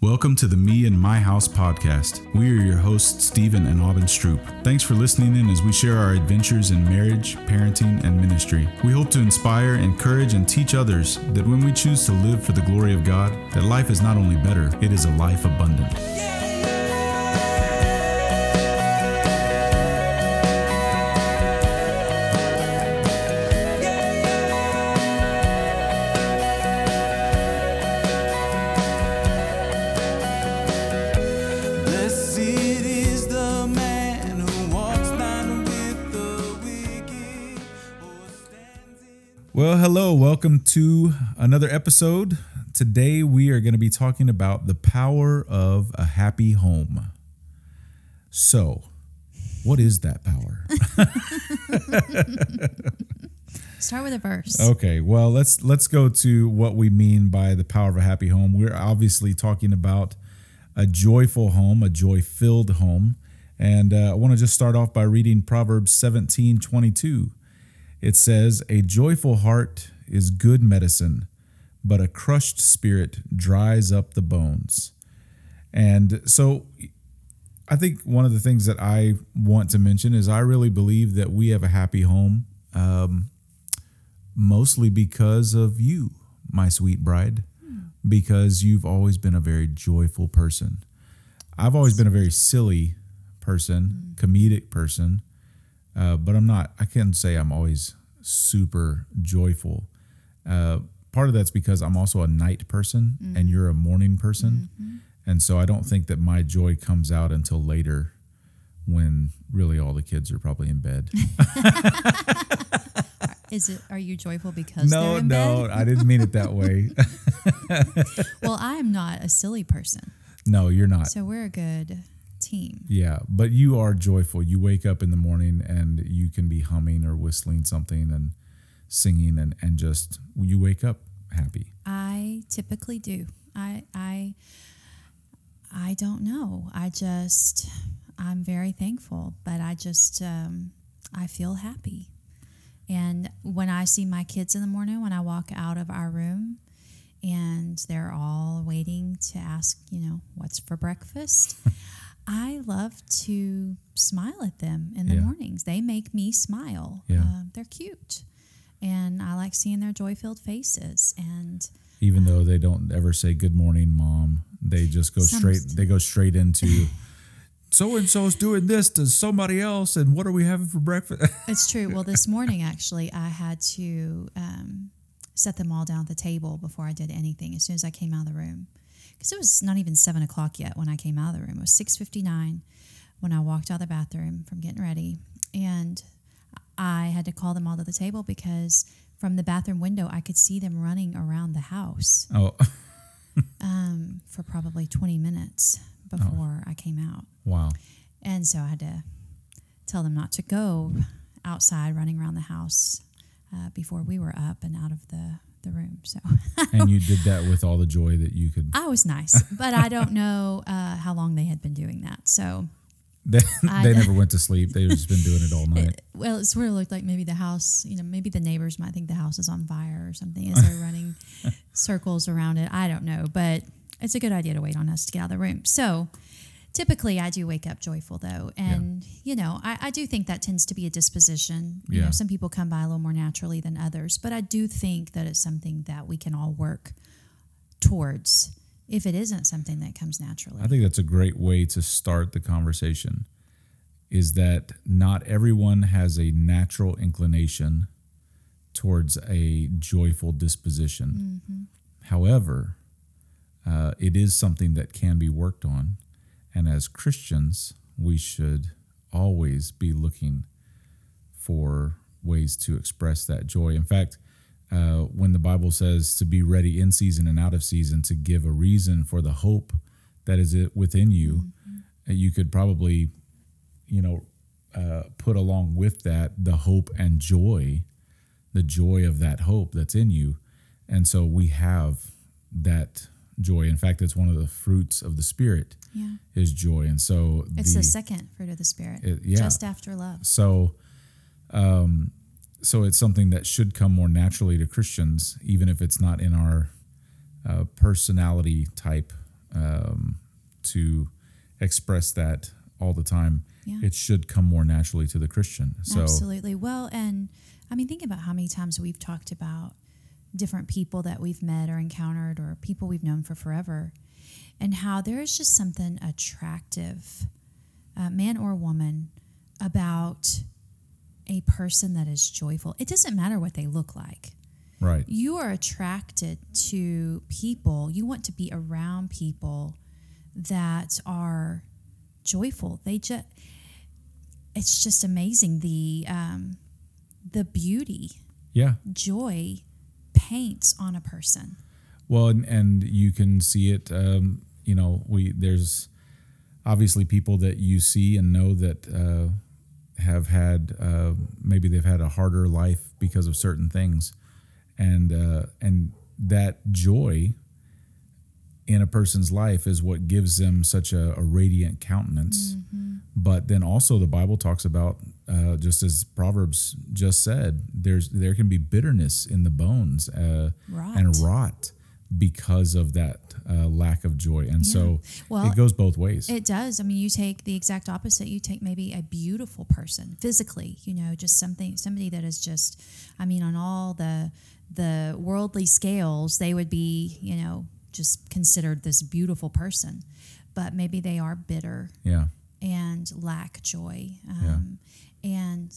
Welcome to the Me and My House podcast. We are your hosts, Stephen and Aubin Stroop. Thanks for listening in as we share our adventures in marriage, parenting, and ministry. We hope to inspire, encourage, and teach others that when we choose to live for the glory of God, that life is not only better, it is a life abundant. Blessed welcome to another episode. Today we are going to be talking about the power of a happy home. So, what is that power? Start with a verse. Okay, well, let's let's go to what we mean by the power of a happy home. We're obviously talking about a joyful home, a joy-filled home. And uh, I want to just start off by reading Proverbs 17, 22. It says, A joyful heart is good medicine, but a crushed spirit dries up the bones. And so I think one of the things that I want to mention is I really believe that we have a happy home, um, mostly because of you, my sweet bride, because you've always been a very joyful person. I've always been a very silly person, comedic person, uh, but I'm not, I can't say I'm always super joyful. Uh, part of that's because I'm also a night person and you're a morning person. And so I don't think that my joy comes out until later when really all the kids are probably in bed. Is it? Are you joyful because no, in no? I didn't mean it that way. Well, I am not a silly person, no, you're not. so we're a good team. Yeah, but you are joyful. You wake up in the morning and you can be humming or whistling something and singing and, and just when you wake up happy. I typically do. I I I don't know. I just I'm very thankful, but I just um, I feel happy. And when I see my kids in the morning, when I walk out of our room, and they're all waiting to ask, you know, what's for breakfast. I love to smile at them in the Yeah. mornings. They make me smile. Yeah. Uh, they're cute. And I like seeing their joy filled faces. And Even though they don't ever say good morning, mom, they just go straight they go straight into so and so's doing this to somebody else and what are we having for breakfast? it's true. Well, this morning, actually, I had to um, set them all down at the table before I did anything as soon as I came out of the room. Because it was not even seven o'clock yet when I came out of the room. It was 6.59 when I walked out of the bathroom from getting ready. And I had to call them all to the table because from the bathroom window, I could see them running around the house oh, um, for probably 20 minutes before I came out. wow. And so I had to tell them not to go outside running around the house uh, before we were up and out of the, the room. So And you did that with all the joy that you could I was nice, but I don't know uh, how long they had been doing that. So, they, they never went to sleep. They've just been doing it all night. well, it sort of looked like maybe the house, you know, maybe the neighbors might think the house is on fire or something as they're running circles around it. I don't know, but it's a good idea to wait on us to get out of the room. So, typically I do wake up joyful though. And, you know, I, I do think that tends to be a disposition. You Yeah. know, some people come by a little more naturally than others, but I do think that it's something that we can all work towards if it isn't something that comes naturally. I think that's a great way to start the conversation is that not everyone has a natural inclination towards a joyful disposition. However, uh, it is something that can be worked on. And as Christians, we should always be looking for ways to express that joy. In fact, uh, when the Bible says to be ready in season and out of season, to give a reason for the hope that is within you, uh, you could probably, you know, uh, put along with that the hope and joy, the joy of that hope that's in you. And so we have that joy. In fact, it's one of the fruits of the Spirit yeah. is joy. And so It's the, second fruit of the Spirit, It- yeah. just after love. so, um, so it's something that should come more naturally to Christians, even if it's not in our uh, personality type uh, to express that all the time. Yeah. It should come more naturally to the Christian. So Absolutely. Well, and I mean, think about how many times we've talked about different people that we've met or encountered or people we've known for forever, and how there is just something attractive, uh, man or woman, about a person that is joyful. It doesn't matter what they look like. right. You are attracted to people, you want to be around people that are joyful. They just, it's just amazing the um, the beauty Yeah. joy paints on a person. Well, and, and you can see it. Um, you know, we there's obviously people that you see and know that uh, have had uh, maybe they've had a harder life because of certain things, and uh, and that joy in a person's life is what gives them such a, a radiant countenance. But then also the Bible talks about, uh, just as Proverbs just said, there's there can be bitterness in the bones uh, and Rot. rot because of that uh, lack of joy, and so Well, it goes both ways. It does. I mean, you take the exact opposite. You take maybe a beautiful person physically, you know, just something somebody that is just I mean, on all the the worldly scales, they would be, you know, just considered this beautiful person. But maybe they are bitter yeah, and lack joy. Um, And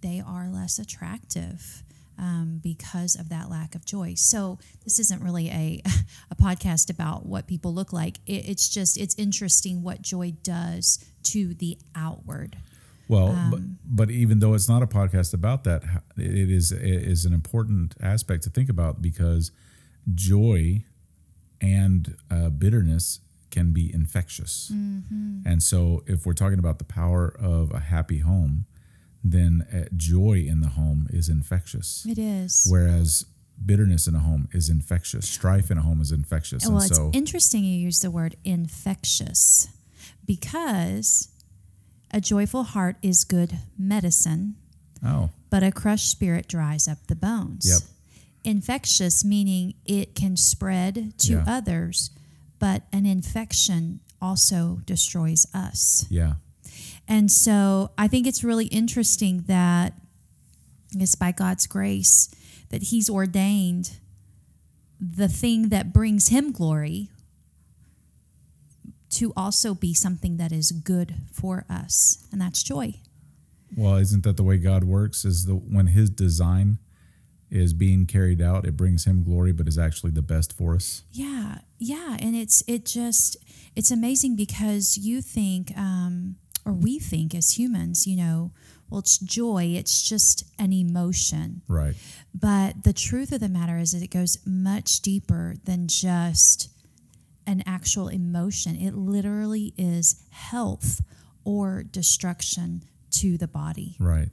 they are less attractive um, because of that lack of joy. So this isn't really a, a podcast about what people look like. It, it's just, it's interesting what joy does to the outward. Well, Um, but, but even though it's not a podcast about that, it is it is an important aspect to think about because joy and uh, bitterness can be infectious. Mm-hmm. And so, if we're talking about the power of a happy home, then uh, joy in the home is infectious, It is. whereas bitterness in a home is infectious. Strife in a home is infectious. well, and it's so, interesting you use the word infectious because a joyful heart is good medicine. oh, but a crushed spirit dries up the bones. Yep. Infectious meaning it can spread to Yeah. others, but an infection also destroys us. yeah, And so I think it's really interesting that it's by God's grace that He's ordained the thing that brings Him glory to also be something that is good for us, and that's joy. Well, isn't that the way God works? Is the when His design is being carried out, it brings Him glory, but is actually the best for us. Yeah, yeah, and it's it just it's amazing because you think, um, or we think as humans, you know, well, it's joy. It's just an emotion, Right. but the truth of the matter is that it goes much deeper than just an actual emotion. It literally is health or destruction to the body. Right.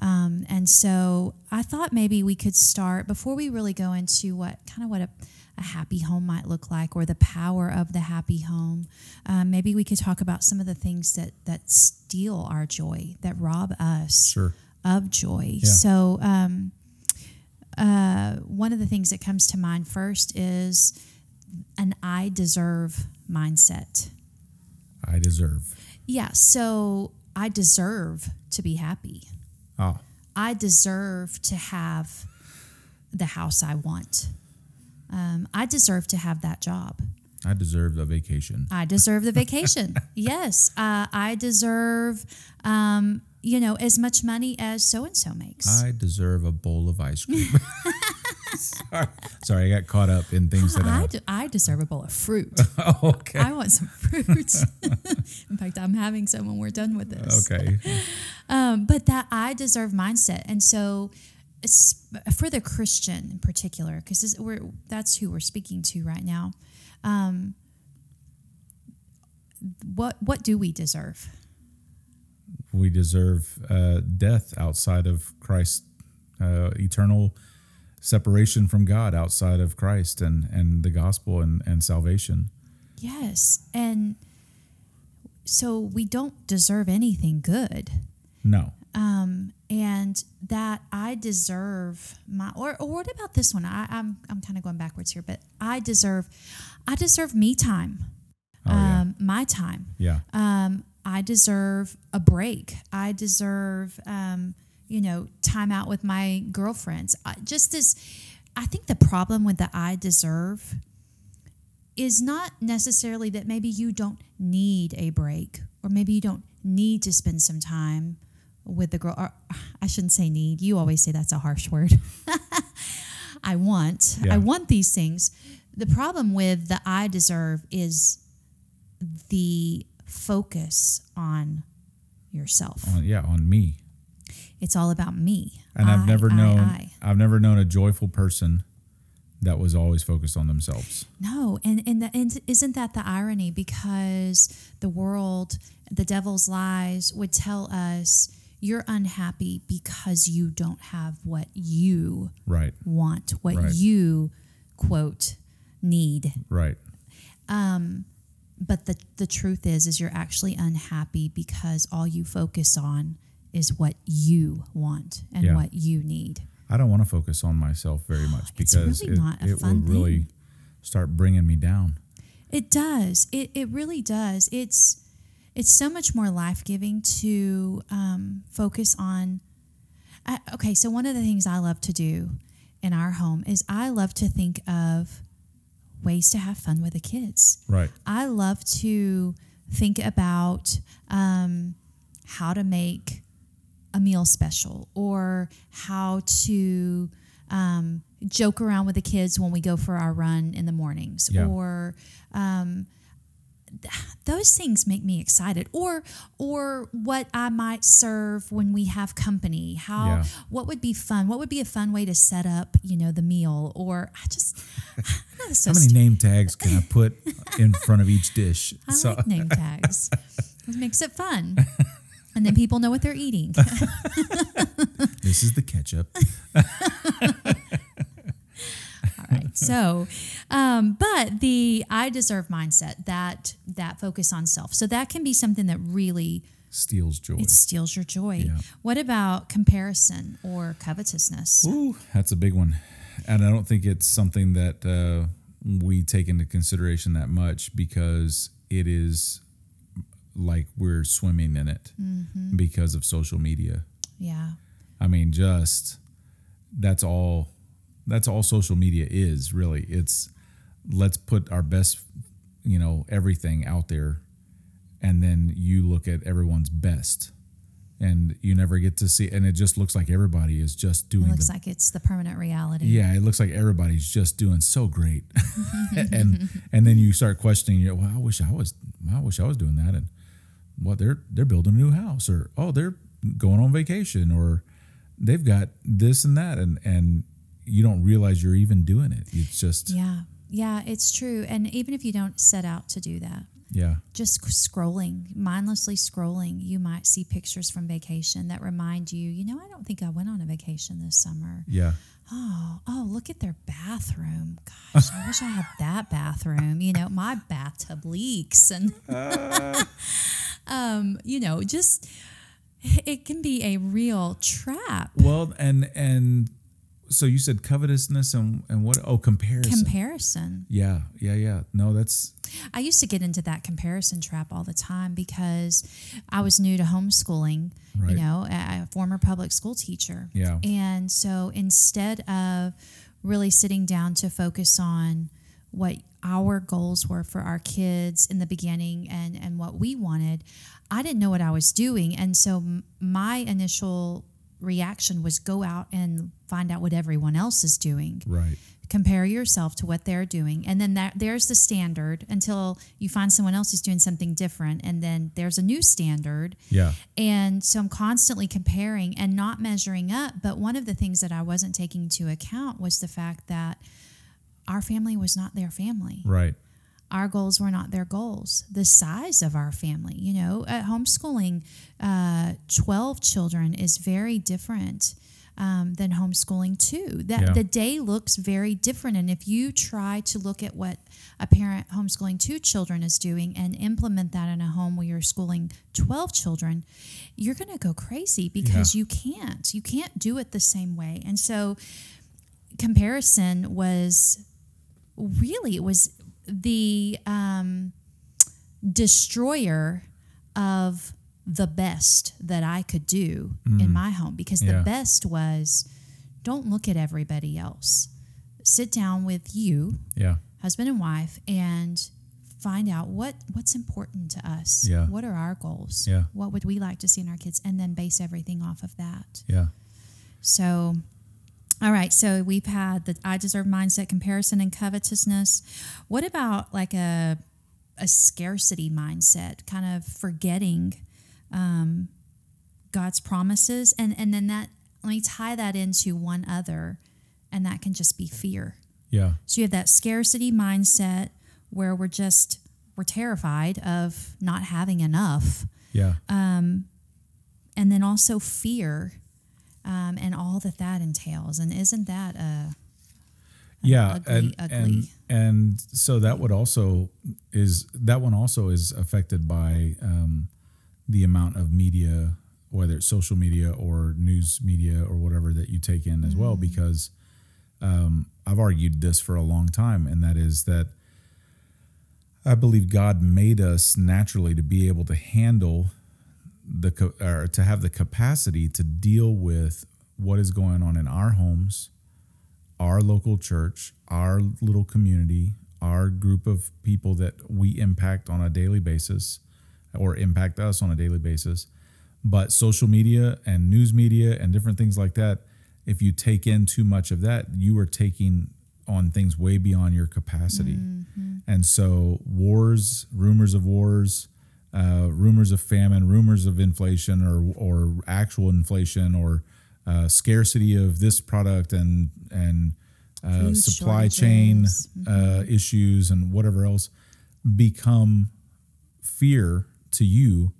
Um, and so I thought maybe we could start before we really go into what kind of what a, a happy home might look like or the power of the happy home. Um, maybe we could talk about some of the things that that steal our joy, that rob us Sure. of joy. Yeah. So um, uh, one of the things that comes to mind first is an I deserve mindset. I deserve. Yeah. So I deserve to be happy. Oh, I deserve to have the house I want. Um, I deserve to have that job. I deserve a vacation. I deserve the vacation. yes, uh, I deserve, um, you know, as much money as so and so makes. I deserve a bowl of ice cream. sorry. sorry, I got caught up in things that I, I. de- I deserve a bowl of fruit. Oh, okay. I want some fruit. In fact, I'm having some when we're done with this. Okay. Um, but that I deserve mindset, and so for the Christian in particular, because we're that's who we're speaking to right now. Um, what what do we deserve? We deserve uh, death outside of Christ, uh, eternal separation from God outside of Christ and, and the gospel and, and salvation. Yes, and so we don't deserve anything good. No. Um, and that I deserve my or, or what about this one? I, I'm I'm kind of going backwards here, but I deserve I deserve me time. Oh, yeah. um, my time. Yeah. Um, I deserve a break. I deserve, um, you know, time out with my girlfriends. I, just as I think the problem with the I deserve is not necessarily that maybe you don't need a break or maybe you don't need to spend some time with the girl. Or, I shouldn't say need. You always say that's a harsh word. I want. Yeah. I want these things. The problem with the I deserve is the focus on yourself. On, yeah, on me. It's all about me. And I've never I, known I. have never known a joyful person that was always focused on themselves. No, and and, the, and isn't that the irony? Because the world, the devil's lies would tell us you're unhappy because you don't have what you Right. want, what Right. you quote need. Right. Um, but the the truth is, is you're actually unhappy because all you focus on is what you want and Yeah. what you need. I don't want to focus on myself very oh, much It's because really it, it will really start bringing me down. It does. It it really does. It's it's so much more life giving to um, focus on. Uh, okay, so one of the things I love to do in our home is I love to think of ways to have fun with the kids. Right. I love to think about um, how to make a meal special or how to um, joke around with the kids when we go for our run in the mornings Yeah. or um, those things make me excited or or what i might serve when we have company how Yeah. what would be fun what would be a fun way to set up you know the meal or i just so How many name tags can I put in front of each dish? I So like name tags. it makes it fun. And then people know what they're eating. this is the ketchup. Right. So, um, but the I deserve mindset, that that focus on self. So that can be something that really Steals joy. it steals your joy. Yeah. What about comparison or covetousness? Ooh, that's a big one. And I don't think it's something that uh, we take into consideration that much because it is like we're swimming in it Mm-hmm. because of social media. Yeah. I mean, just that's all. That's all social media is really. It's let's put our best, you know, everything out there, and then you look at everyone's best, and you never get to see. And it just looks like everybody is just doing. It looks the like it's the permanent reality. yeah, it looks like everybody's just doing so great, and and then you start questioning. You well, I wish I was. I wish I was doing that. And what they're they're building a new house, or oh, they're going on vacation, or they've got this and that, and and you don't realize you're even doing it. It's just yeah, Yeah. It's true. And even if you don't set out to do that, yeah, just scrolling, mindlessly scrolling, you might see pictures from vacation that remind you, you know, I don't think I went on a vacation this summer. yeah, Oh, oh, look at their bathroom. Gosh, I wish I had that bathroom. You know, my bathtub leaks and um, you know, just it can be a real trap. Well, and and so you said covetousness and and what? Oh, comparison. Comparison. yeah, yeah, yeah. No, that's I used to get into that comparison trap all the time because I was new to homeschooling, Right. you know, a, a former public school teacher. Yeah. And so instead of really sitting down to focus on what our goals were for our kids in the beginning and, and what we wanted, I didn't know what I was doing. And so m- my initial reaction was go out and find out what everyone else is doing. Right. compare yourself to what they're doing. And then that there's the standard until you find someone else who's doing something different and then there's a new standard. Yeah, and so i'm constantly comparing and not measuring up but one of the things that i wasn't taking into account was the fact that our family was not their family. Right. Our goals were not their goals. The size of our family, you know, at homeschooling, uh, 12 children is very different um, than homeschooling two. That Yeah. the day looks very different. And if you try to look at what a parent homeschooling two children is doing and implement that in a home where you're schooling 12 children, you're going to go crazy because you can't. You can't do it the same way. And so comparison was really it was the um destroyer of the best that I could do in my home because Yeah. the best was don't look at everybody else. Sit down with you, Yeah. husband and wife, and find out what what's important to us. Yeah. What are our goals? Yeah. What would we like to see in our kids? And then base everything off of that. Yeah. So, all right. So we've had the I deserve mindset, comparison, and covetousness. What about like a a scarcity mindset, kind of forgetting um, God's promises, and and then that let me tie that into one other, and that can just be fear. Yeah. So you have that scarcity mindset where we're just we're terrified of not having enough Yeah. Um, and then also fear um, and all that that entails. And isn't that a yeah ugly, and, ugly. and and so that would also is that one also is affected by um, the amount of media whether it's social media or news media or whatever that you take in as well because um, i've argued this for a long time and that is that i believe god made us naturally to be able to handle the or to have the capacity to deal with what is going on in our homes our local church, our little community, our group of people that we impact on a daily basis or impact us on a daily basis. But social media and news media and different things like that, if you take in too much of that, you are taking on things way beyond your capacity. Mm-hmm. And so, wars, rumors of wars, uh, rumors of famine, rumors of inflation or, or actual inflation or uh, scarcity of this product and and uh, supply chain shortages. uh, issues and whatever else become fear to you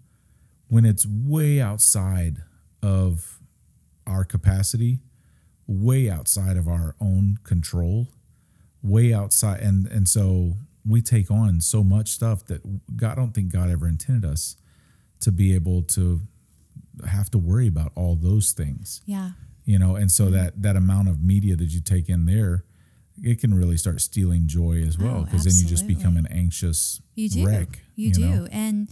when it's way outside of our capacity, way outside of our own control, way outside, and and so we take on so much stuff that God I don't think God ever intended us to be able to have to worry about all those things. Yeah, you know and so mm-hmm. that that amount of media that you take in there it can really start stealing joy as oh, well Oh, because then you just become an anxious you do. wreck you, do, know? and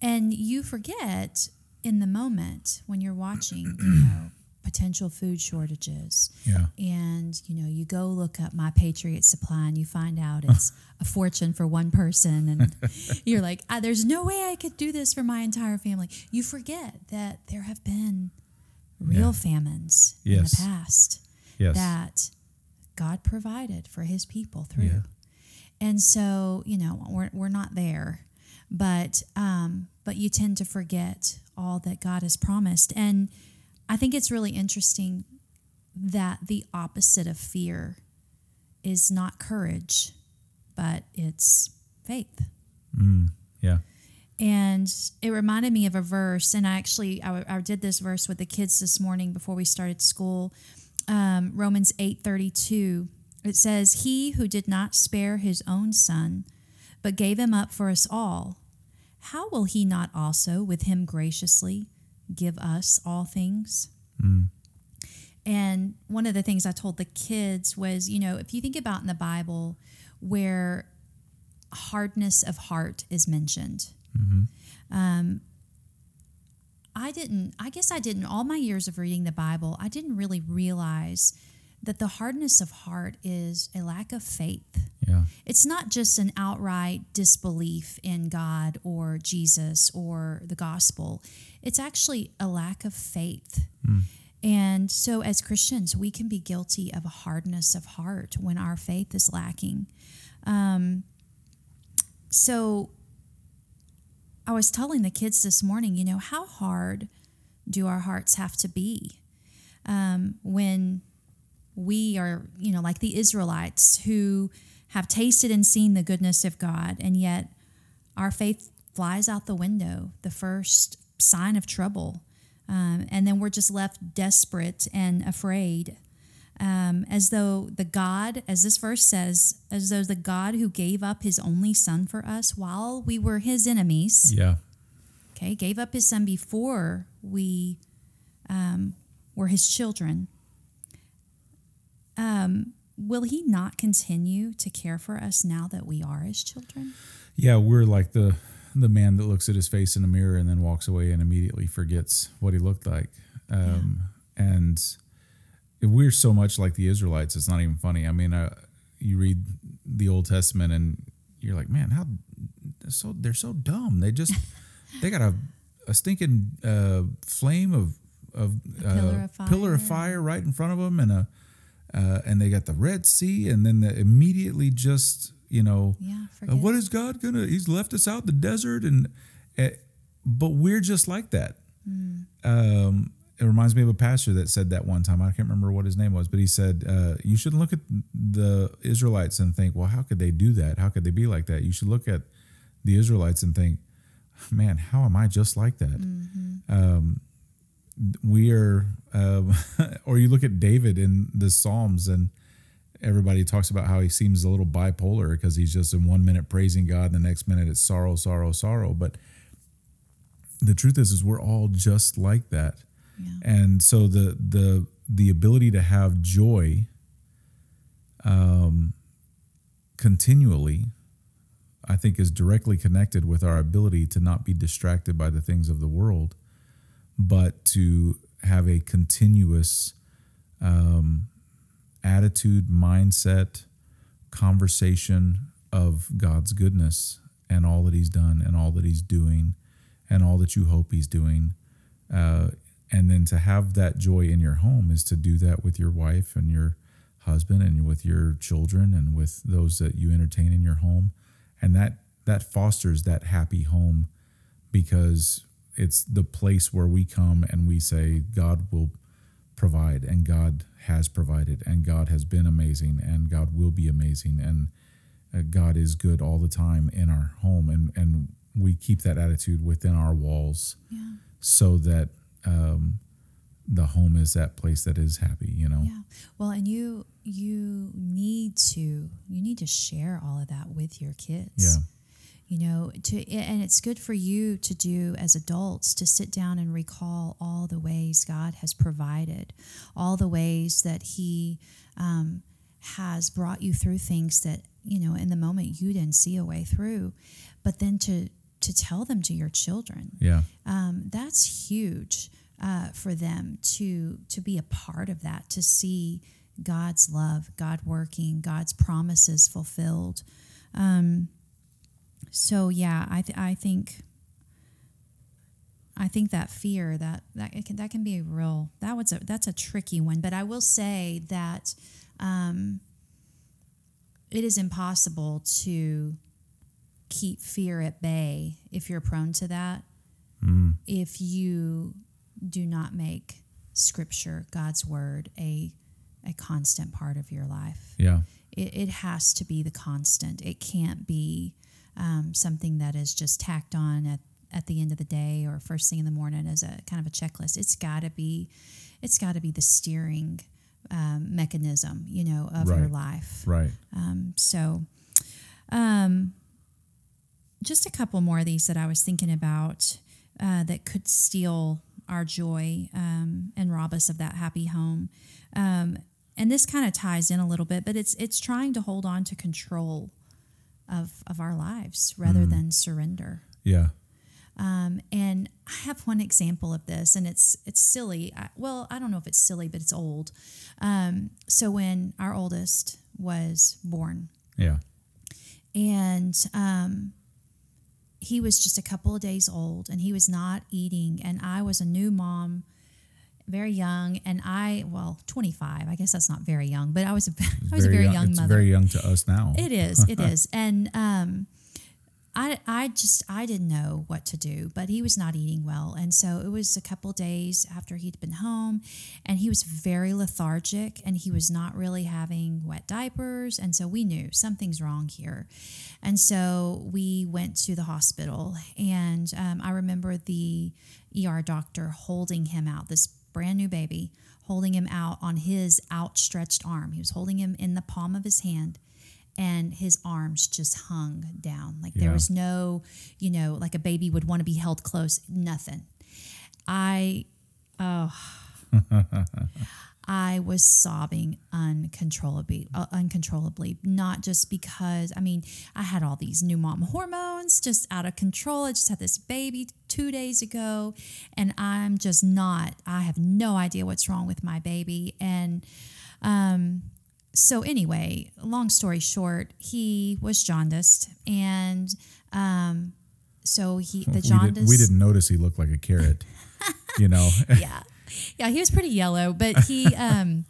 and you forget in the moment when you're watching, you know, potential food shortages. yeah. And you know you go look up my patriot supply and you find out it's a fortune for one person. And you're like ah, there's no way i could do this for my entire family. You forget that there have been real Yeah. famines in the past yes. that god provided for his people through. Yeah. and so you know we're, we're not there. But um but you tend to forget all that god has promised. And i think it's really interesting that the opposite of fear is not courage but it's faith. Yeah. And it reminded me of a verse and i actually i, I did this verse with the kids this morning before we started school um, romans 8.32 it says he who did not spare his own son but gave him up for us all how will he not also with him graciously give us all things. And one of the things i told the kids was you know if you think about in the bible where hardness of heart is mentioned um, I didn't, I guess I didn't, all my years of reading the Bible, I didn't really realize that the hardness of heart is a lack of faith. yeah It's not just an outright disbelief in God or Jesus or the gospel, it's actually a lack of faith. And so, as Christians, we can be guilty of a hardness of heart when our faith is lacking. Um, so, I was telling the kids this morning, you know, how hard do our hearts have to be um, when we are, you know, like the Israelites who have tasted and seen the goodness of God, and yet our faith flies out the window the first sign of trouble. Um, and then we're just left desperate and afraid, um, as though the God, as this verse says, as though the God who gave up his only son for us while we were his enemies, yeah. okay, gave up his son before we um, were his children, um, will he not continue to care for us now that we are his children? yeah we're like the the man that looks at his face in the mirror and then walks away and immediately forgets what he looked like. Um, And we're so much like the Israelites. It's not even funny. I mean, uh, you read the Old Testament and you're like, man, how they're so they're so dumb. They just they got a a stinking uh, flame of of uh, pillar of pillar of fire right in front of them and a uh, and they got the Red Sea and then the, immediately just you know Yeah, uh, what is God gonna? He's left us out the desert, and uh, but we're just like that. Um, it reminds me of a pastor that said that one time. I can't remember what his name was, but he said uh, you shouldn't look at the Israelites and think, well, how could they do that? How could they be like that? You should look at the Israelites and think, man, how am I just like that? Um, we are, um, or you look at David in the Psalms and everybody talks about how he seems a little bipolar because he's just in one minute praising God, and the next minute it's sorrow, sorrow, sorrow. But the truth is, is we're all just like that. Yeah. And so the the the ability to have joy um, continually, I think, is directly connected with our ability to not be distracted by the things of the world, but to have a continuous um, attitude, mindset, conversation of God's goodness and all that He's done and all that He's doing and all that you hope He's doing. Uh, and then to have that joy in your home is to do that with your wife and your husband and with your children and with those that you entertain in your home. And that that fosters that happy home because it's the place where we come and we say God will provide and God has provided and God has been amazing and God will be amazing and uh, God is good all the time in our home and and we keep that attitude within our walls Yeah. so that um, the home is that place that is happy you know Yeah. Well, and you you need to you need to share all of that with your kids. Yeah. You know, to and it's good for you to do as adults to sit down and recall all the ways God has provided, all the ways that He um, has brought you through things that you know in the moment you didn't see a way through, but then to to tell them to your children yeah um, that's huge uh, for them to to be a part of that to see God's love, God working, God's promises fulfilled. Um, so yeah, I th- I think I think that fear that that it can, that can be a real that was a that's a tricky one. But I will say that um, it is impossible to keep fear at bay if you're prone to that if you do not make scripture god's word a a constant part of your life. Yeah. It, it has to be the constant. It can't be um, something that is just tacked on at, at the end of the day or first thing in the morning as a kind of a checklist. It's got to be it's got to be the steering um, mechanism you know of your life. Right. Um, so, um, just a couple more of these that I was thinking about uh, that could steal our joy um, and rob us of that happy home. Um, and this kind of ties in a little bit, but it's it's trying to hold on to control of of our lives rather than surrender. yeah Um, and I have one example of this, and it's it's silly. I, well, I don't know if it's silly, but it's old. Um, so when our oldest was born, yeah and um, he was just a couple of days old and he was not eating and i was a new mom very young and i well 25 i guess that's not very young but i was a, I was a very young it's mother. very young to us now. It is it is. And um I, I just I didn't know what to do, but he was not eating well, and so it was a couple days after he'd been home, and he was very lethargic, and he was not really having wet diapers, and so we knew something's wrong here, and so we went to the hospital, and um, I remember the ER doctor holding him out, this brand new baby, holding him out on his outstretched arm. He was holding him in the palm of his hand and his arms just hung down. Like there was no, you know, like a baby would want to be held close, nothing. I, oh, I was sobbing uncontrollably, uh, uncontrollably. Not just because I mean I had all these new mom hormones just out of control. I just had this baby two days ago, and I'm just not. I have no idea what's wrong with my baby, and um, so anyway, long story short, he was jaundiced, and um, so he the we, did, we didn't notice he looked like a carrot. you know, yeah, yeah, he was pretty yellow, but he. Um,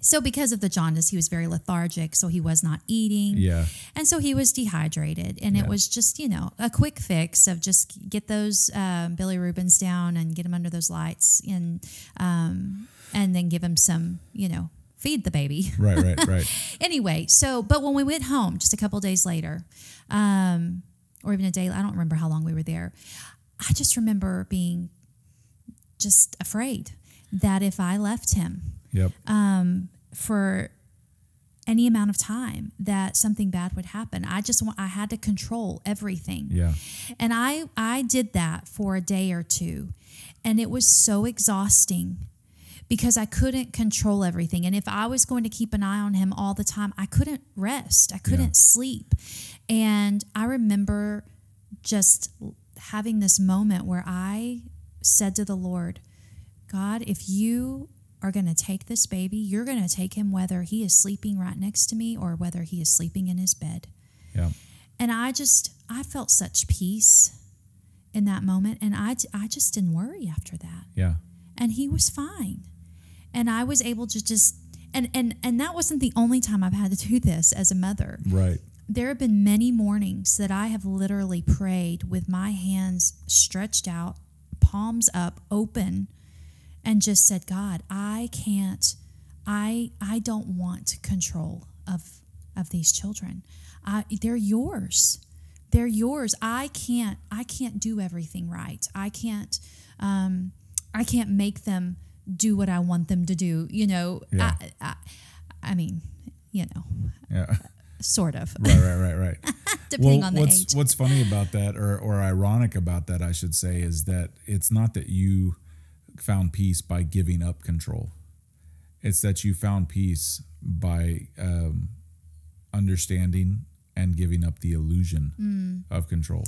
so because of the jaundice, he was very lethargic, so he was not eating. yeah, And so he was dehydrated, and Yeah. it was just you know a quick fix of just get those um, bilirubins down and get him under those lights, and um, and then give him some you know feed the baby. right, right, right. anyway, so but when we went home just a couple days later, um, or even a day, I don't remember how long we were there. I just remember being just afraid that if I left him Yep. um, for any amount of time, that something bad would happen. I just want I had to control everything. yeah. And I I did that for a day or two. And it was so exhausting because I couldn't control everything. And if I was going to keep an eye on him all the time, I couldn't rest. I couldn't sleep. And I remember just having this moment where I said to the Lord, God, if you are going to take this baby, you're going to take him whether he is sleeping right next to me or whether he is sleeping in his bed. Yeah. And I just, I felt such peace in that moment. And I, I just didn't worry after that. Yeah. And he was fine. And I was able to just, and, and, and that wasn't the only time I've had to do this as a mother. Right. There have been many mornings that I have literally prayed with my hands stretched out, palms up, open, and just said, God, I can't, I, I don't want control of, of these children. I, they're yours. They're yours. I can't, I can't do everything right. I can't, um, I can't make them do what I want them to do. You know, Yeah. I, I, I mean, you know, Yeah. Sort of, Right, right, right, right. depending well, on the what's age. what's funny about that, or or ironic about that, I should say, is that it's not that you found peace by giving up control. It's that you found peace by um, understanding and giving up the illusion Mm. of control.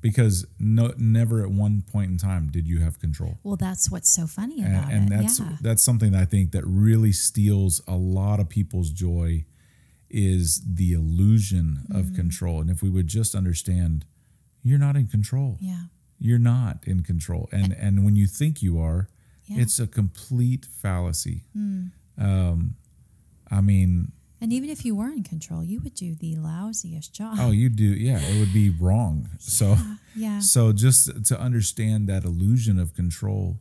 Because no, never at one point in time did you have control. Well, that's what's so funny and, about and it. that's yeah. that's something that I think that really steals a lot of people's joy is the illusion Mm. of control. And if we would just understand, you're not in control. yeah. You're not in control. And and when you think you are, Yeah. It's a complete fallacy. Um, I mean, And even if you were in control, you would do the lousiest job. oh, you do, yeah, it would be wrong. So. yeah. So just to understand that illusion of control,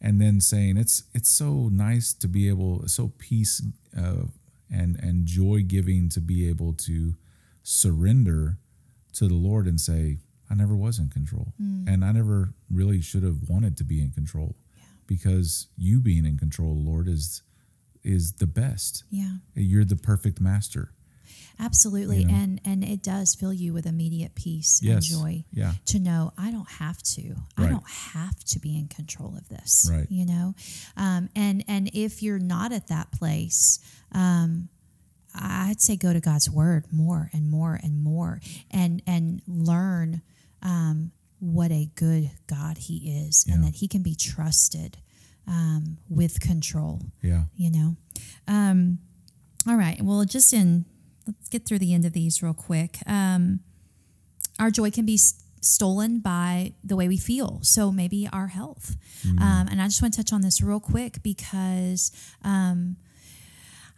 and then saying it's it's so nice to be able, so peace uh, and and joy giving to be able to surrender to the Lord and say, I never was in control, mm. and I never really should have wanted to be in control, because you being in control, Lord, is is the best. Yeah. You're the perfect master. Absolutely. You know? And and it does fill you with immediate peace Yes. and joy. Yeah. To know I don't have to. I don't have to be in control of this. Right. You know? Um, and and if you're not at that place, um, I'd say go to God's word more and more and more and and learn um, what a good God he is and that he can be trusted um, with control Yeah. you know. Um, all right. Well, just in, let's get through the end of these real quick. Um, our joy can be s- stolen by the way we feel. So maybe our health. Um, and I just want to touch on this real quick because um,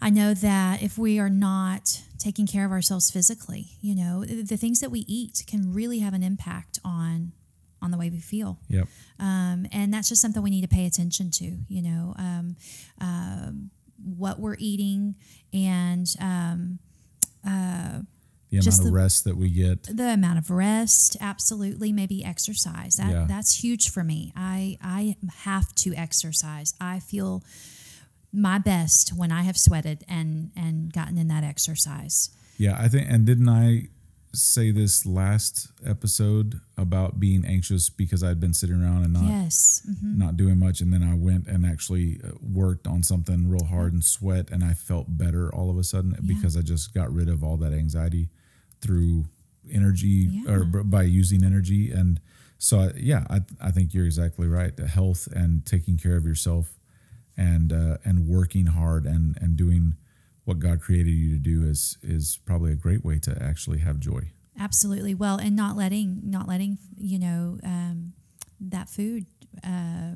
I know that if we are not taking care of ourselves physically, you know, the, the things that we eat can really have an impact on on the way we feel Yep. um, and that's just something we need to pay attention to you know um, um, what we're eating and um, The amount of the- rest that we get. the amount of rest absolutely maybe exercise that Yeah. that's huge for me i i have to exercise i feel my best when i have sweated and and gotten in that exercise Yeah, I think, and didn't I say this last episode about being anxious because I'd been sitting around and not yes. mhm. not doing much and then I went and actually uh, worked on something real hard and sweat and I felt better all of a sudden because I just got rid of all that anxiety through energy or Yeah. b- by using energy and so I, yeah I, I think you're exactly right the health and taking care of yourself and uh, and working hard and and doing what God created you to do is is probably a great way to actually have joy Absolutely. Well, and not letting not letting you know um, that food uh,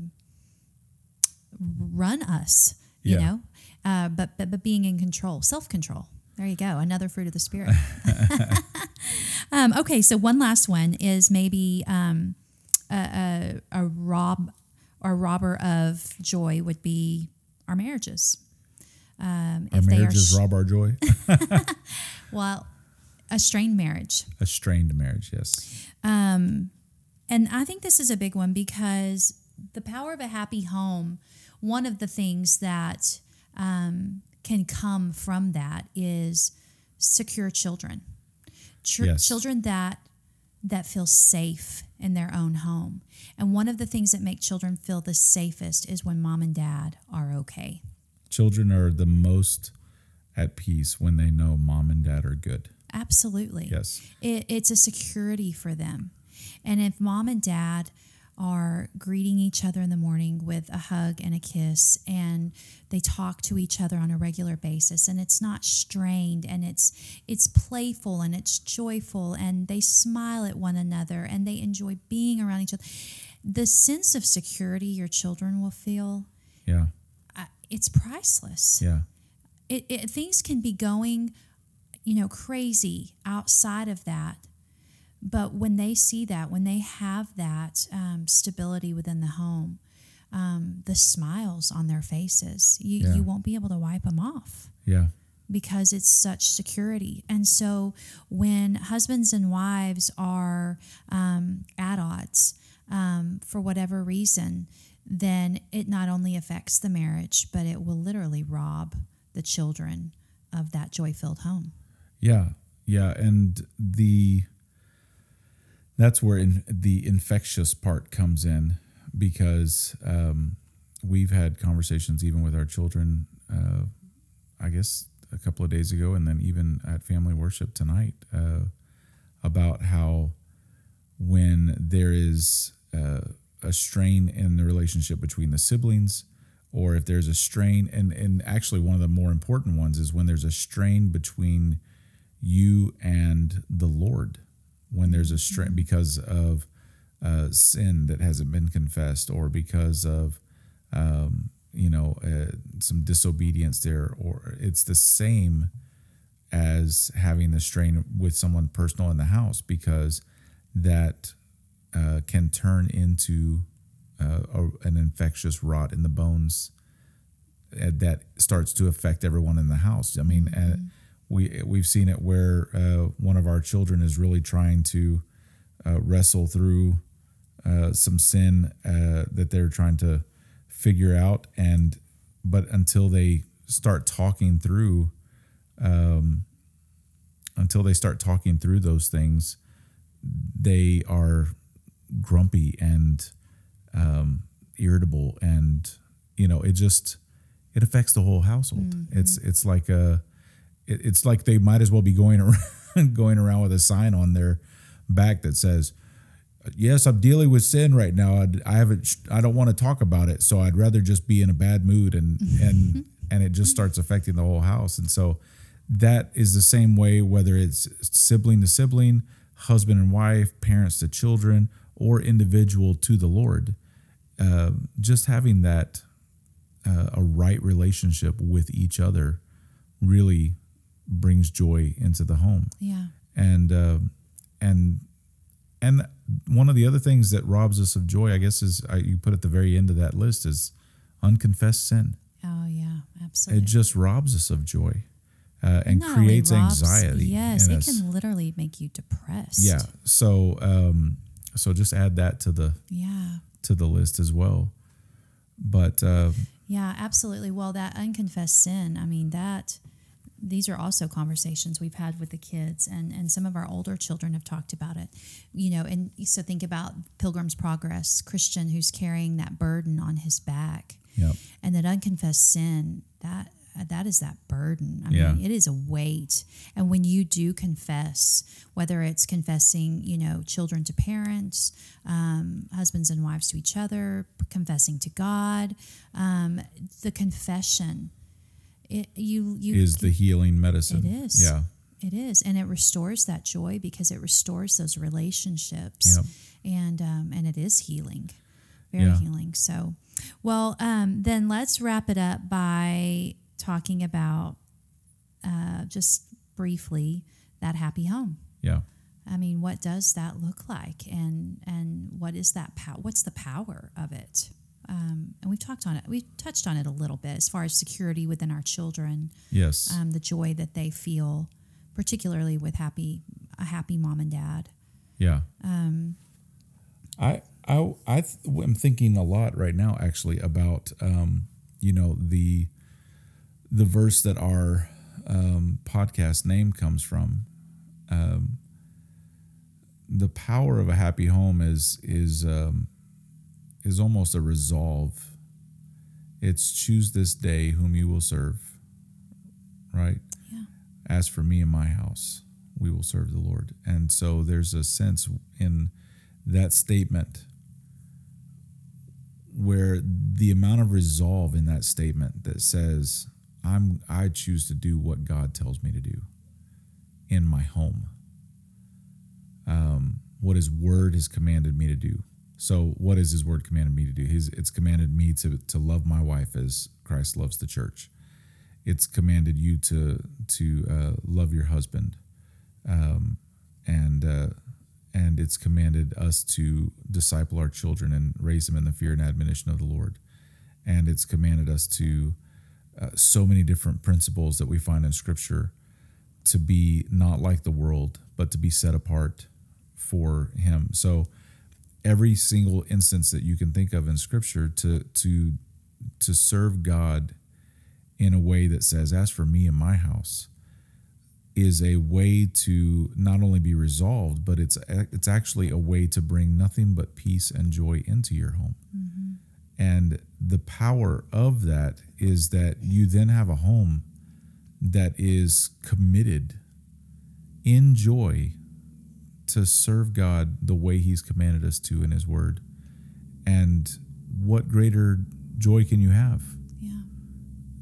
run us. You Yeah. know, uh, but, but but being in control, self control. There you go. Another fruit of the spirit. um, okay, so one last one is maybe um, a, a, a rob or robber of joy would be our marriages. Um, our if they are marriages sh- rob our joy well, a strained marriage. a strained marriage yes Um, and I think this is a big one because the power of a happy home, one of the things that um, can come from that is secure children. Ch- Yes. Children that that feel safe in their own home. And one of the things that make children feel the safest is when mom and dad are okay. Children are the most at peace when they know mom and dad are good Absolutely. yes it, it's a security for them. And if mom and dad are greeting each other in the morning with a hug and a kiss, and they talk to each other on a regular basis, and it's not strained, and it's it's playful and it's joyful, and they smile at one another, and they enjoy being around each other, the sense of security your children will feel, yeah it's priceless yeah it, it things can be going you know crazy outside of that but when they see that when they have that um, stability within the home um, the smiles on their faces you, Yeah. you won't be able to wipe them off yeah because it's such security. And so when husbands and wives are um, at odds um, for whatever reason, then it not only affects the marriage, but it will literally rob the children of that joy filled home. Yeah, yeah, and the that's where in, the infectious part comes in because um, we've had conversations even with our children. Uh, I guess a couple of days ago, and then even at family worship tonight uh, about how when there is uh, a strain in the relationship between the siblings or if there's a strain and and actually one of the more important ones is when there's a strain between you and the lord. When there's a strain because of uh, sin that hasn't been confessed or because of um, you know uh, some disobedience there or it's the same as having the strain with someone personal in the house because that uh, can turn into uh, a, an infectious rot in the bones uh, that starts to affect everyone in the house. I mean, uh, we we've seen it where uh, one of our children is really trying to uh, wrestle through uh, some sin uh, that they're trying to figure out, and but until they start talking through, um, until they start talking through those things, they are grumpy and um, irritable, and you know it just it affects the whole household. Mm-hmm. It's it's like a it, it's like they might as well be going around going around with a sign on their back that says yes i'm dealing with sin right now. I'd, i haven't i don't want to talk about it so i'd rather just be in a bad mood and mm-hmm. and mm-hmm. and it just starts affecting the whole house. And so that is the same way whether it's sibling to sibling husband and wife parents to children or individual to the lord uh, just having that uh, a right relationship with each other really brings joy into the home Yeah. and uh, and and one of the other things that robs us of joy, I guess, is uh, you put at the very end of that list is unconfessed sin. Oh, yeah. Absolutely. It just robs us of joy uh, and creates robs- anxiety. Yes, it us. can literally make you depressed. Yeah. So um, so just add that to the Yeah. to the list as well. But uh, Yeah, absolutely. Well, that unconfessed sin, I mean, that these are also conversations we've had with the kids, and, and some of our older children have talked about it. You know, and so think about Pilgrim's Progress, Christian who's carrying that burden on his back, Yep. and that unconfessed sin that that is that burden. I Yeah. mean, it is a weight. And when you do confess, whether it's confessing, you know, children to parents, um, husbands and wives to each other, confessing to God, um, the confession, it you you Is the healing medicine. It is. Yeah. it is, and it restores that joy because it restores those relationships, Yep. and um, and it is healing, very Yeah. healing. So, well, um, then let's wrap it up by talking about uh, just briefly that happy home. Yeah. I mean, what does that look like, and and what is that power? What's the power of it? Um, and we've talked on it. We've touched on it a little bit as far as security within our children Yes. um, the joy that they feel, particularly with happy a happy mom and dad. Yeah. Um, I I I th- am thinking a lot right now actually about um, you know the the verse that our um, podcast name comes from. Um, the power of a happy home is is um, is almost a resolve. It's choose this day whom you will serve. Right. Yeah. As for me and my house, we will serve the Lord. And so there's a sense in that statement where the amount of resolve in that statement that says i'm i choose to do what god tells me to do in my home. Um, what his word has commanded me to do. So what has his word commanded me to do? His it's commanded me to to love my wife as christ loves the church. It's commanded you to to uh, love your husband. Um, and uh, and it's commanded us to disciple our children and raise them in the fear and admonition of the Lord. And it's commanded us to uh, so many different principles that we find in Scripture to be not like the world, but to be set apart for Him. So every single instance that you can think of in Scripture to to to serve God in a way that says, "As for me and my house," is a way to not only be resolved, but it's it's actually a way to bring nothing but peace and joy into your home. And the power of that is that you then have a home that is committed in joy to serve God the way He's commanded us to in His Word. And what greater joy can you have? yeah,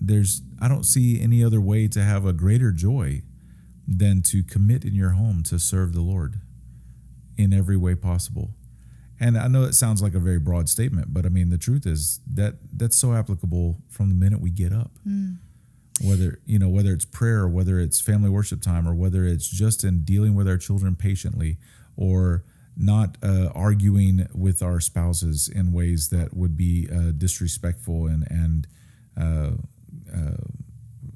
there's I don't see any other way to have a greater joy than to commit in your home to serve the Lord in every way possible. And I know it sounds like a very broad statement, but I mean the truth is that that's so applicable from the minute we get up. Whether you know whether it's prayer, or whether it's family worship time, or whether it's just in dealing with our children patiently, or not uh, arguing with our spouses in ways that would be uh, disrespectful and and uh, uh,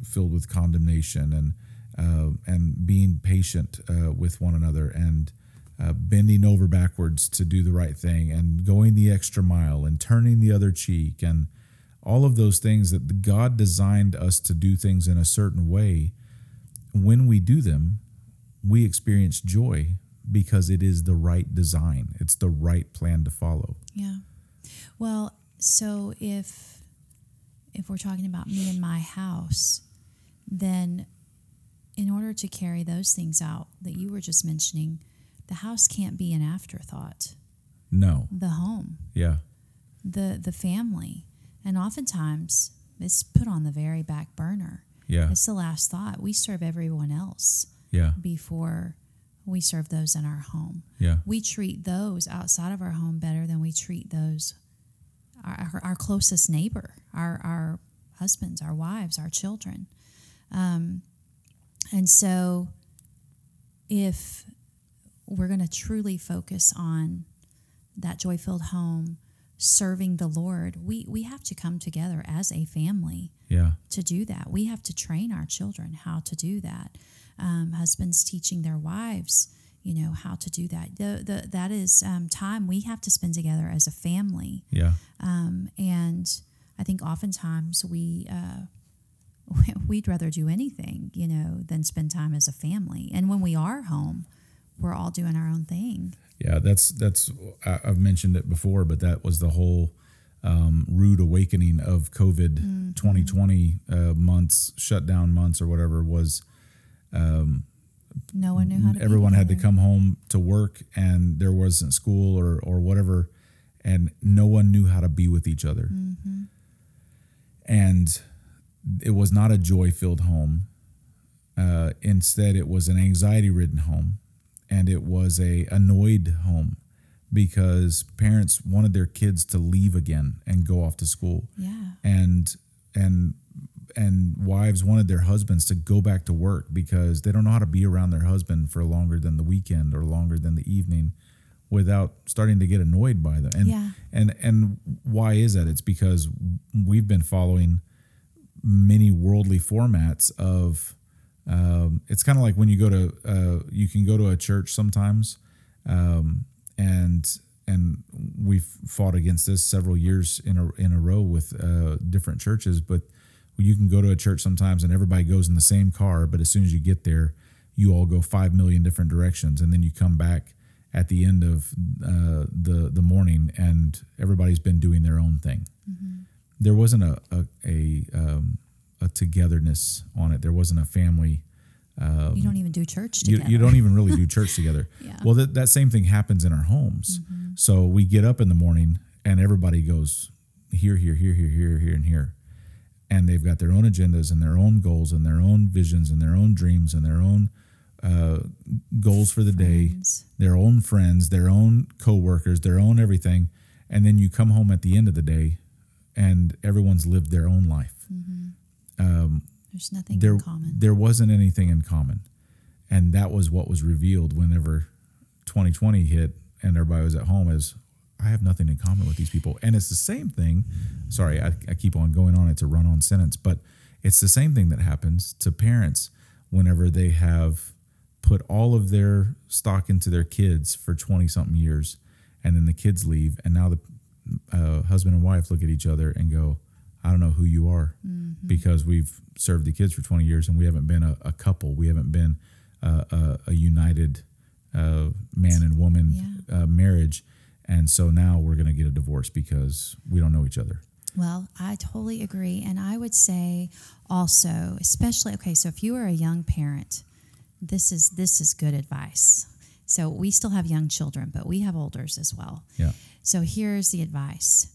filled with condemnation and uh, and being patient uh, with one another and uh, bending over backwards to do the right thing and going the extra mile and turning the other cheek and all of those things that God designed us to do things in a certain way. When we do them, we experience joy because it is the right design. It's the right plan to follow. yeah. Well, so if if we're talking about me and my house, then in order to carry those things out that you were just mentioning, the house can't be an afterthought. No. The home, Yeah. the the family, and oftentimes it's put on the very back burner. Yeah. It's the last thought. We serve everyone else Yeah. before we serve those in our home. Yeah. We treat those outside of our home better than we treat those our, our, our closest neighbor, our our husbands, our wives, our children. Um, and so, if we're going to truly focus on that joy filled home, serving the Lord, we, we have to come together as a family Yeah. to do that. We have to train our children how to do that. Um, husbands teaching their wives, you know, how to do that. The, the, that is um, time we have to spend together as a family. Yeah. Um, and I think oftentimes we uh, we'd rather do anything, you know, than spend time as a family. And when we are home, we're all doing our own thing. Yeah, that's that's I've mentioned it before, but that was the whole um, rude awakening of COVID Mm-hmm. 2020 uh, months, shutdown months or whatever was. No one knew how to. Everyone had to come home to work, and there wasn't school or or whatever, and no one knew how to be with each other. Mm-hmm. And it was not a joy filled home. Uh, instead, it was an anxiety ridden home, and it was a annoyed home because parents wanted their kids to leave again and go off to school Yeah. and and and wives wanted their husbands to go back to work because they don't know how to be around their husband for longer than the weekend or longer than the evening without starting to get annoyed by them and Yeah. and and why is that it's because we've been following many worldly formats of um, it's kind of like when you go to uh, you can go to a church sometimes um, and and we've fought against this several years in a in a row with uh, different churches but you can go to a church sometimes and everybody goes in the same car but as soon as you get there you all go five million different directions and then you come back at the end of uh, the the morning and everybody's been doing their own thing. There wasn't a a a, um, a togetherness on it there wasn't a family um, you don't even do church you, together. you don't even really do church together. Yeah. Well, that, that same thing happens in our homes. Mm-hmm. So we get up in the morning and everybody goes here, here, here, here, here, here, and here. And they've got their own agendas and their own goals and their own visions and their own dreams and their own uh, goals for the day, their own friends, their own coworkers, their own everything. And then you come home at the end of the day and everyone's lived their own life mm-hmm. There's nothing there in common. there wasn't anything in common and that was what was revealed whenever 2020 hit and everybody was at home is i have nothing in common with these people and it's the same thing sorry i, I keep on going on it's a run-on sentence but it's the same thing that happens to parents whenever they have put all of their stock into their kids for 20 something years and then the kids leave and now the uh, husband and wife look at each other and go i don't know who you are because we've served the kids for 20 years and we haven't been a, a couple we haven't been uh, a, a united uh, man and woman uh, marriage and so now we're going to get a divorce because we don't know each other Well, I totally agree. And I would say also, especially okay, so if you are a young parent, this is this is good advice. So we still have young children, but we have olders as well. yeah So here's the advice.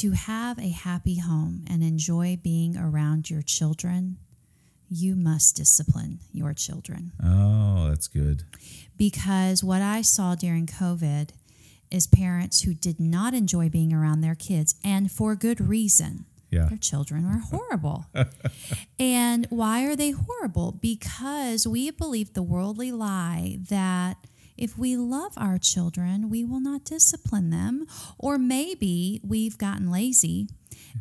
To have a happy home and enjoy being around your children, you must discipline your children. oh that's good because what I saw during COVID is parents who did not enjoy being around their kids and for good reason. yeah Their children were horrible. and why are they horrible? Because we believe the worldly lie that if we love our children, we will not discipline them. Or maybe we've gotten lazy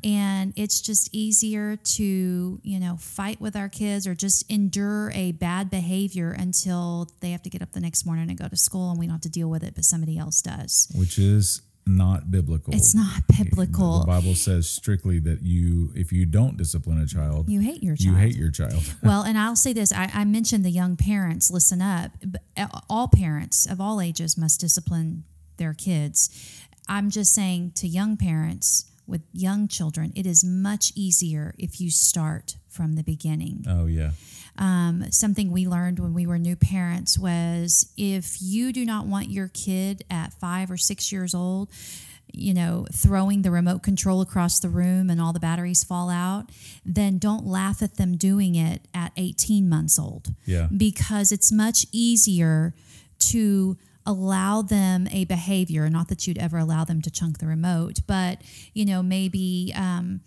and it's just easier to, you know, fight with our kids or just endure a bad behavior until they have to get up the next morning and go to school and we don't have to deal with it, but somebody else does. which is not biblical It's not biblical. the bible says strictly that you if you don't discipline a child You hate your child. you hate your child well, and I'll say this: I, I mentioned the young parents. Listen up. Uh, all parents of all ages must discipline their kids. I'm just saying to young parents with young children, it is much easier if you start from the beginning. oh yeah Um, something we learned when we were new parents was if you do not want your kid at five or six years old, you know, throwing the remote control across the room and all the batteries fall out, then don't laugh at them doing it at 18 months old. Yeah. Because it's much easier to allow them a behavior, not that you'd ever allow them to chunk the remote, but, you know, maybe. Um,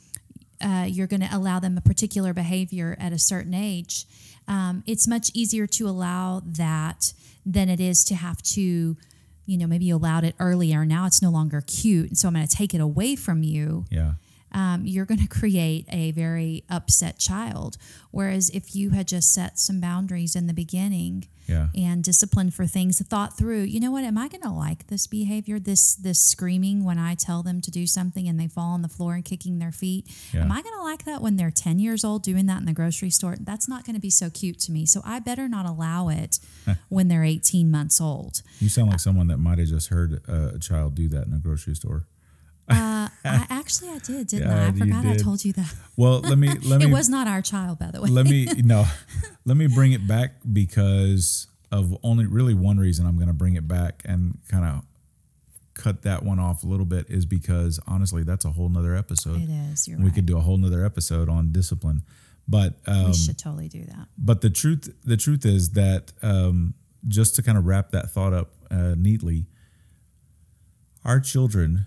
uh, you're going to allow them a particular behavior at a certain age, um, it's much easier to allow that than it is to have to, you know, maybe you allowed it earlier. Now it's no longer cute. And so I'm going to take it away from you. yeah um, you're going to create a very upset child. Whereas if you had just set some boundaries in the beginning Yeah. and disciplined for things, thought through, you know what, am I going to like this behavior, this this screaming when I tell them to do something and they fall on the floor and kicking their feet? Yeah. Am I going to like that when they're 10 years old doing that in the grocery store? That's not going to be so cute to me. So I better not allow it when they're 18 months old. You sound like someone that might have just heard a child do that in a grocery store. Uh, I actually I did, didn't Yeah, I? I forgot I told you that. Well, let me let me It was not our child, by the way. let me no let me bring it back because of only really one reason i'm going to bring it back and kind of cut that one off a little bit is because honestly that's a whole nother episode It is. You're we right. could do a whole nother episode on discipline but um, we should totally do that. but the truth the truth is that um, just to kind of wrap that thought up uh, neatly our children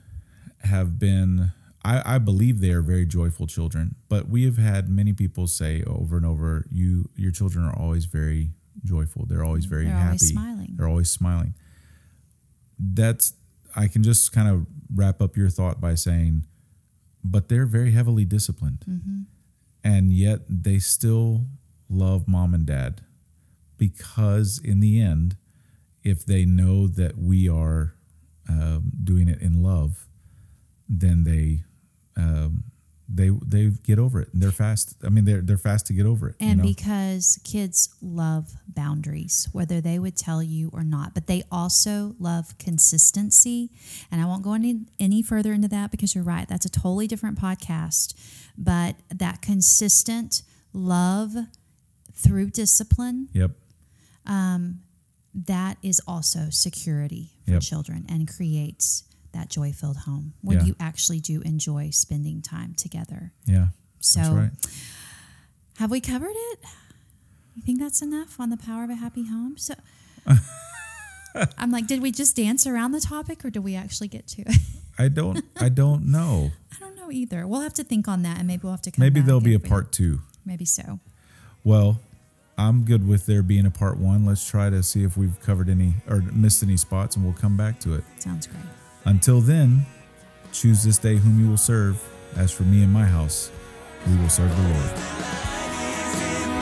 have been I, I believe they are very joyful children but we have had many people say over and over you your children are always very joyful they're always very They're happy always smiling. they're always smiling that's i can just kind of wrap up your thought by saying but they're very heavily disciplined Mm-hmm. and yet they still love mom and dad because in the end if they know that we are um, doing it in love then they um, they they get over it and they're fast i mean they're they're fast to get over it you And know? because kids love boundaries, whether they would tell you or not, but they also love consistency. And I won't go any, any further into that because you're right. That's a totally different podcast. But that consistent love through discipline, yep Um, that is also security for Yep. children and creates that joy filled home where Yeah. you actually do enjoy spending time together. yeah So, right Have we covered it? You think that's enough on the power of a happy home? So I'm like, did we just dance around the topic or do we actually get to it? i don't i don't know I don't know either. We'll have to think on that and maybe we'll have to come maybe there'll be a part two Maybe so. Well, I'm good with there being a part one. Let's try to see if we've covered any or missed any spots, and we'll come back to it. Sounds great. Until then, choose this day whom you will serve. As for me and my house, we will serve the Lord.